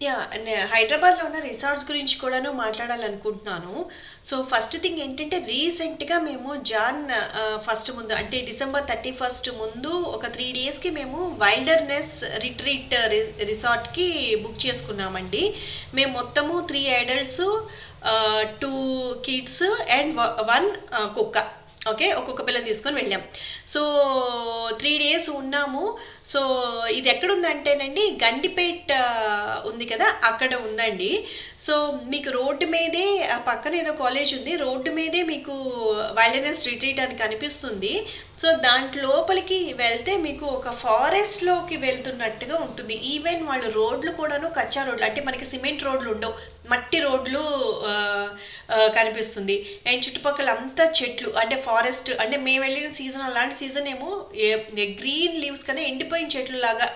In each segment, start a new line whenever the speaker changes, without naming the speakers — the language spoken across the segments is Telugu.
యా నే హైదరాబాద్‌లో ఉన్న రిసార్ట్స్ గురించి కూడాను మాట్లాడాలనుకుంటున్నాను. సో, ఫస్ట్ థింగ్ ఏంటంటే రీసెంట్‌గా మేము జాన్ ఆహ్, ఫస్ట్ ముందు అంటే డిసెంబర్ 31 ముందు ఒక 3 డేస్‌కి మేము వైల్డర్‌నెస్ రిట్రీట్ రి రిసార్ట్‌కి బుక్ చేసుకున్నామండి. మేము మొత్తము 3 అడల్ట్స్ ఆహ్, 2 కిడ్స్ అండ్ వ 1 ఆహ్, కుక్క. ఓకే. ఒక్కొక్క పిల్లని తీసుకొని వెళ్ళాం. సో, త్రీ డేస్ ఉన్నాము. సో, ఇది ఎక్కడుందంటేనండి గండిపేట్ ఉంది కదా! అక్కడ ఉందండి. సో, మీకు రోడ్డు మీదే ఆ పక్కన ఏదో కాలేజ్ ఉంది. రోడ్డు మీదే మీకు వైల్డ్నెస్ రిట్రీట్ అని కనిపిస్తుంది. సో, దాంట్ లోపలికి వెళ్తే మీకు ఒక ఫారెస్ట్‌లోకి వెళ్తున్నట్టుగా ఉంటుంది. ఈవెన్ వాళ్ళు రోడ్లు కూడాను కచ్చా రోడ్లు అంటే మనకి సిమెంట్ రోడ్లు ఉండవు. మట్టి రోడ్లు కనిపిస్తుంది. అండ్ చుట్టుపక్కల అంతా చెట్లు అంటే ఫారెస్ట్ అంటే మేము వెళ్ళిన సీజన్ అలాంటి సీజన్ ఏమో గ్రీన్ లీవ్స్ కన్నా ఎండిపోయిన చెట్లు లాగా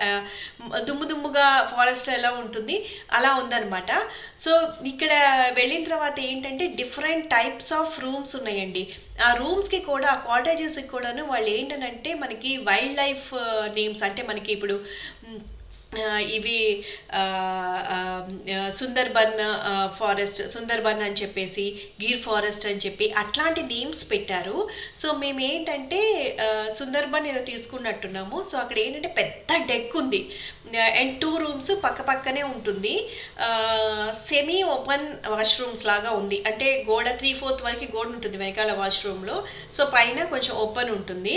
దుమ్ము దుమ్ముగా ఫారెస్ట్ ఎలా ఉంటుంది అలా ఉందనమాట. సో, ఇక్కడ వెళ్ళిన తర్వాత ఏంటంటే డిఫరెంట్ టైప్స్ ఆఫ్ రూమ్స్ ఉన్నాయండి. ఆ రూమ్స్‌కి కూడా ఆ కాటేజెస్‌కి కూడాను వాళ్ళు ఏంటనంటే మనకి వైల్డ్ లైఫ్ నేమ్స్ అంటే మనకి ఇప్పుడు ఇవి సుందర్బన్ ఫారెస్ట్ సుందర్బన్ అని చెప్పేసి, గీర్ ఫారెస్ట్ అని చెప్పి అట్లాంటి నేమ్స్ పెట్టారు. సో, మేము ఏంటంటే సుందర్బన్ ఏదో తీసుకున్నట్టున్నాము. సో, అక్కడ ఏంటంటే పెద్ద డెక్ ఉంది. అండ్ టూ రూమ్స్ పక్క పక్కనే ఉంటుంది. సెమీ ఓపెన్ వాష్‌రూమ్స్ లాగా ఉంది. అంటే గోడ త్రీ ఫోర్త్ వరకు గోడ ఉంటుంది వెనకాల వాష్‌రూమ్‌లో. సో, పైన కొంచెం ఓపెన్ ఉంటుంది.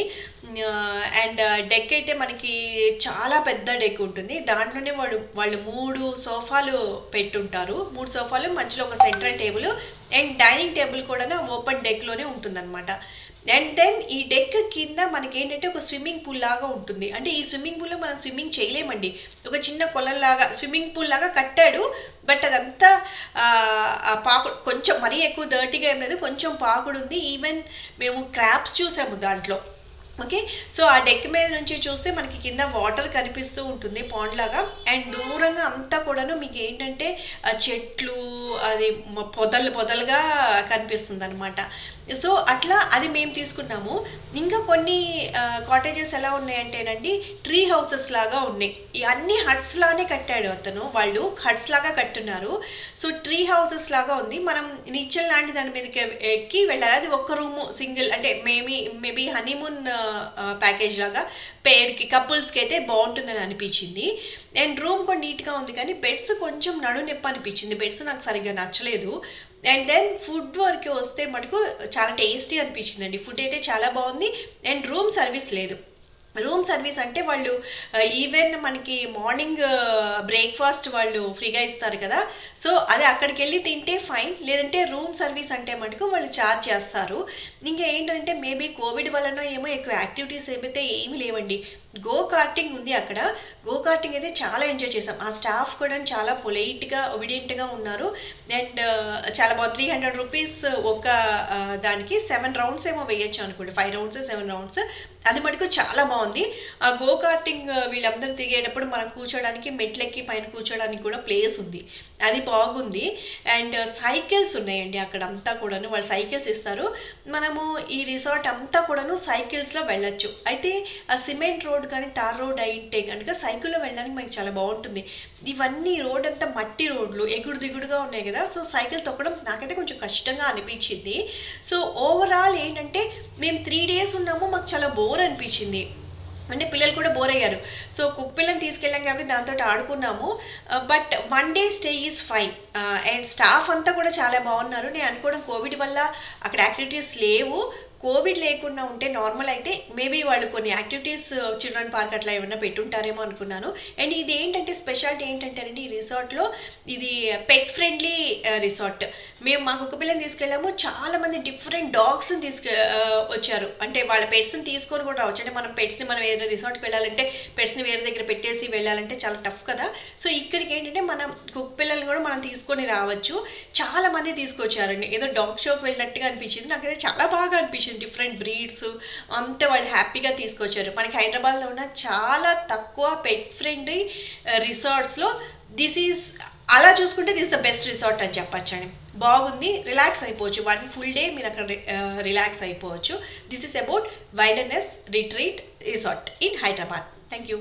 అండ్ డెక్ అయితే మనకి చాలా పెద్ద డెక్ ఉంటుంది. దాంట్లోనే వాడు వాళ్ళు మూడు సోఫాలు పెట్టుంటారు. మూడు సోఫాలు మధ్యలో ఒక central table and dining table కూడా ఓపెన్ డెక్‌లోనే ఉంటుందనమాట. అండ్ దెన్ ఈ డెక్ కింద మనకి ఏంటంటే ఒక స్విమ్మింగ్ పూల్ లాగా ఉంటుంది. అంటే ఈ స్విమ్మింగ్ పూల్‌లో మనం స్విమ్మింగ్ చేయలేమండి. ఒక చిన్న కొలంలాగా స్విమ్మింగ్ పూల్ లాగా కట్టాడు. బట్ అదంతా పాకు పాకుడు కొంచెం మరీ ఎక్కువ డర్టీగా ఏం లేదు. కొంచెం పాకుడుంది. ఈవెన్ మేము క్రాప్స్ చూసాము దాంట్లో. ఓకే. సో, ఆ డెక్ మీద నుంచి చూస్తే మనకి కింద వాటర్ కనిపిస్తూ ఉంటుంది పాండ్ లాగా. అండ్ దూరంగా అంతా కూడాను మీకేంటంటే ఏంటంటే చెట్లు అది పొదలు పొదలుగా కనిపిస్తుంది అనమాట సో, అట్లా అది మేము తీసుకున్నాము. ఇంకా కొన్ని కాటేజెస్ ఎలా ఉన్నాయంటేనండి ట్రీ హౌసెస్ లాగా ఉన్నాయి. ఈ అన్ని హట్స్ లానే కట్టాడు అతను. వాళ్ళు హట్స్ లాగా కట్టున్నారు. సో, ట్రీ హౌసెస్ లాగా ఉంది. మనం నిచ్చెన లాంటి దాని మీదకి ఎక్కి వెళ్ళాలి. అది ఒక్క రూము సింగిల్ అంటే మేబీ మేబీ హనీమూన్ ప్యాకేజ్ లాగా పేర్కి కపుల్స్‌కి అయితే బాగుంటుందని అనిపించింది. అండ్ రూమ్ కూడా నీట్‌గా ఉంది కానీ బెడ్స్ కొంచెం నడు నొప్పి అనిపించింది. బెడ్స్ నాకు సరిగ్గా నచ్చలేదు. అండ్ దెన్ ఫుడ్ వరకు వస్తే మటుకు చాలా టేస్టీ అనిపించిందండి. ఫుడ్ అయితే చాలా బాగుంది అండ్ రూమ్ సర్వీస్ లేదు. రూమ్ సర్వీస్ అంటే వాళ్ళు ఈవెన్ మనకి మార్నింగ్ బ్రేక్‌ఫాస్ట్ వాళ్ళు ఫ్రీగా ఇస్తారు కదా! సో, అది అక్కడికెళ్ళి తింటే ఫైన్. లేదంటే రూమ్ సర్వీస్ అంటే మటుకు వాళ్ళు చార్జ్ చేస్తారు. ఇంకా ఏంటంటే మేబీ కోవిడ్ వలన ఏమో ఎక్కువ యాక్టివిటీస్ ఏమైతే ఏమి లేవండి. గో కార్టింగ్ ఉంది అక్కడ. గో కార్టింగ్ అయితే చాలా ఎంజాయ్ చేసాం. ఆ స్టాఫ్ కూడా చాలా పొలైట్‌గా, ఒబిడియంట్‌గా ఉన్నారు. అండ్ చాలా బాగా త్రీ హండ్రెడ్ రూపీస్ ఒక దానికి సెవెన్ రౌండ్స్ ఏమో వేయచ్చు అనుకోండి ఫైవ్ రౌండ్స్, సెవెన్ రౌండ్స్. అది మటుకు చాలా బాగుంది ఆ గో కార్టింగ్ వీళ్ళందరూ దిగేటప్పుడు మనం కూర్చోడానికి మెట్లెక్కి పైన కూర్చోడానికి కూడా ప్లేస్ ఉంది. అది బాగుంది. అండ్ సైకిల్స్ ఉన్నాయండి అక్కడ అంతా కూడాను. వాళ్ళు సైకిల్స్ ఇస్తారు. మనము ఈ రిసార్ట్ అంతా కూడాను సైకిల్స్‌లో వెళ్ళొచ్చు. అయితే ఆ సిమెంట్ రోడ్ కానీ, తార్ రోడ్ అయితే కనుక సైకిల్‌లో వెళ్ళడానికి మనకి చాలా బాగుంటుంది ఇవన్నీ రోడ్ అంతా మట్టి రోడ్లు ఎగుడు దిగుడుగా ఉన్నాయి కదా! సో, సైకిల్ తొక్కడం నాకైతే కొంచెం కష్టంగా అనిపించింది. సో, ఓవరాల్ ఏంటంటే మేము త్రీ డేస్ ఉన్నాము. మాకు చాలా బోర్ అనిపించింది. అంటే పిల్లలు కూడా బోర్ అయ్యారు. సో, కుక్ పిల్లని తీసుకెళ్ళాం కాబట్టి దాంతో ఆడుకున్నాము. But one day stay is fine. And staff అంతా కూడా చాలా బాగున్నారు నేను అనుకోవడం కోవిడ్ వల్ల అక్కడ యాక్టివిటీస్ లేవు. కోవిడ్ లేకుండా ఉంటే నార్మల్ అయితే మేబీ వాళ్ళు కొన్ని యాక్టివిటీస్ చిల్డ్రన్ పార్క్ అట్లా ఏమైనా పెట్టుంటారేమో అనుకున్నాను. అండ్ ఇది ఏంటంటే స్పెషాలిటీ ఏంటంటేనండి ఈ రిసార్ట్‌లో ఇది పెట్ ఫ్రెండ్లీ రిసార్ట్. మేము మా కుక్క పిల్లని తీసుకెళ్ళాము. చాలామంది డిఫరెంట్ డాగ్స్‌ని తీసుకె uh, వచ్చారు. అంటే వాళ్ళ పెట్స్‌ని తీసుకొని కూడా రావచ్చు. అంటే మనం పెట్స్‌ని మనం ఏదైనా రిసార్ట్‌కి వెళ్ళాలంటే పెట్స్‌ని వేరే దగ్గర పెట్టేసి వెళ్ళాలంటే చాలా టఫ్ కదా! సో, ఇక్కడికి ఏంటంటే మనం కుక్క పిల్లల్ని కూడా మనం తీసుకొని రావచ్చు. చాలామంది తీసుకొచ్చారండి. ఏదో డాగ్ షోకి వెళ్ళినట్టుగా అనిపించింది. నాకైతే చాలా బాగా అనిపించింది. డిఫరెంట్ బ్రీడ్స్ అంతా వాళ్ళు హ్యాపీగా తీసుకొచ్చారు. మనకి హైదరాబాద్‌లో ఉన్న చాలా తక్కువ పెట్ ఫ్రెండ్లీ రిసార్ట్స్‌లో దిస్ ఈజ్ అలా చూసుకుంటే దిస్ ద బెస్ట్ రిసార్ట్ అని చెప్పచ్చండి బాగుంది. రిలాక్స్ అయిపోవచ్చు. వన్ ఫుల్ డే మీరు అక్కడ uh, రిలాక్స్ అయిపోవచ్చు. This is about wildness retreat resort in Hyderabad. Thank you.